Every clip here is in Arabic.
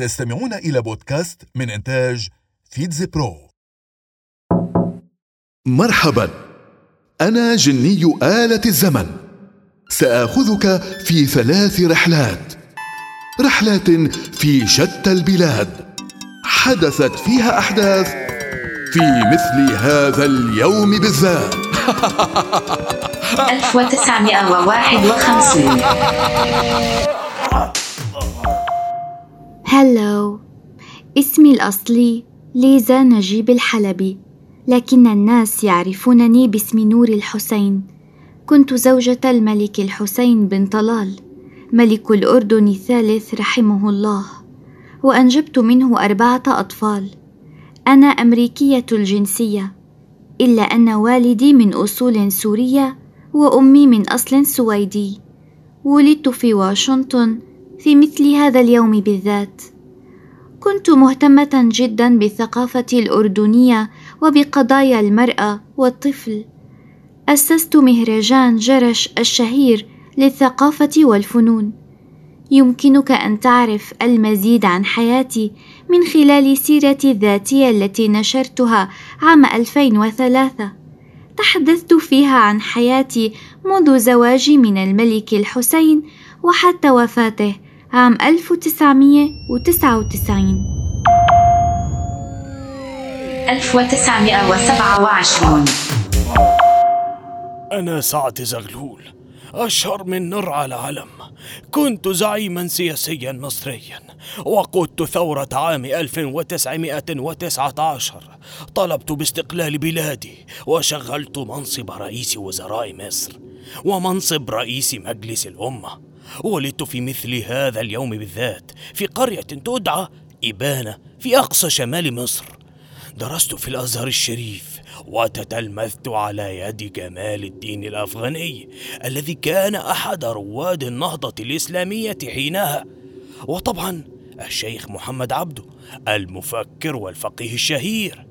تستمعون إلى بودكاست من إنتاج فيتز برو. مرحبا. أنا جني آلة الزمن. سآخذك في ثلاث رحلات. رحلات في شتى البلاد. حدثت فيها أحداث في مثل هذا اليوم بالذات. 1951 هلو اسمي الأصلي ليزا نجيب الحلبي لكن الناس يعرفونني باسم نور الحسين. كنت زوجة الملك الحسين بن طلال ملك الأردن الثالث رحمه الله وأنجبت منه أربعة أطفال. أنا أمريكية الجنسية إلا أن والدي من أصول سورية وأمي من أصل سويدي. ولدت في واشنطن في مثل هذا اليوم بالذات. كنت مهتمة جدا بالثقافه الأردنية وبقضايا المرأة والطفل. أسست مهرجان جرش الشهير للثقافة والفنون. يمكنك أن تعرف المزيد عن حياتي من خلال سيرتي الذاتية التي نشرتها عام 2003 تحدثت فيها عن حياتي منذ زواجي من الملك الحسين وحتى وفاته عام 1999 1927 أنا سعد زغلول أشهر من نر على علم. كنت زعيما سياسيا مصريا وقدت ثورة عام 1919 طلبت باستقلال بلادي وشغلت منصب رئيس وزراء مصر ومنصب رئيس مجلس الأمة. ولدت في مثل هذا اليوم بالذات في قرية تدعى إبانة في أقصى شمال مصر. درست في الأزهر الشريف وتتلمذت على يد جمال الدين الأفغاني الذي كان أحد رواد النهضة الإسلامية حينها. وطبعا الشيخ محمد عبده المفكر والفقيه الشهير.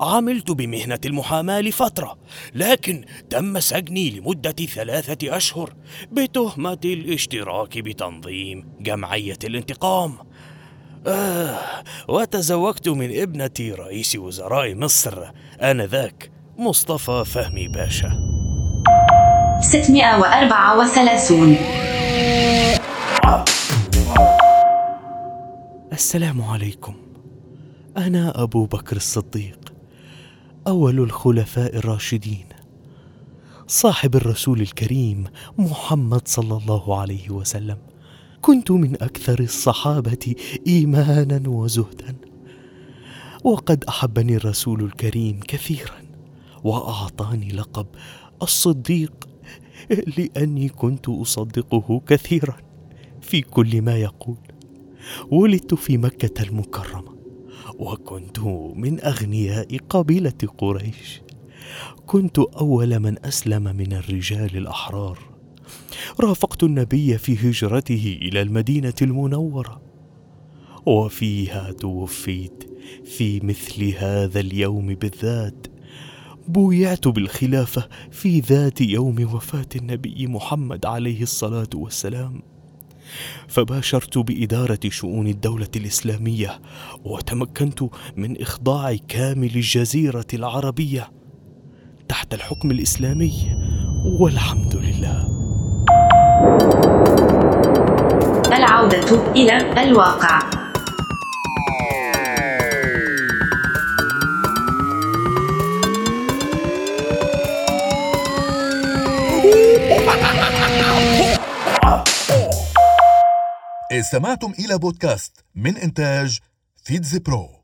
عملت بمهنة المحاماة لفترة لكن تم سجني لمدة ثلاثة أشهر بتهمة الاشتراك بتنظيم جمعية الانتقام. آه وتزوجت من ابنة رئيس وزراء مصر آنذاك مصطفى فهمي باشا. 634 السلام عليكم. أنا أبو بكر الصديق أول الخلفاء الراشدين صاحب الرسول الكريم محمد صلى الله عليه وسلم. كنت من أكثر الصحابة إيمانا وزهدا وقد أحبني الرسول الكريم كثيرا وأعطاني لقب الصديق لأني كنت أصدقه كثيرا في كل ما يقول. ولدت في مكة المكرمة. وكنت من أغنياء قبيلة قريش. كنت أول من أسلم من الرجال الأحرار. رافقت النبي في هجرته إلى المدينة المنورة. وفيها توفيت في مثل هذا اليوم بالذات. بويعت بالخلافة في ذات يوم وفاة النبي محمد عليه الصلاة والسلام. فباشرت بإدارة شؤون الدولة الإسلامية وتمكنت من إخضاع كامل الجزيرة العربية تحت الحكم الإسلامي والحمد لله. العودة إلى الواقع. استمعتم إلى بودكاست من إنتاج فيتز برو.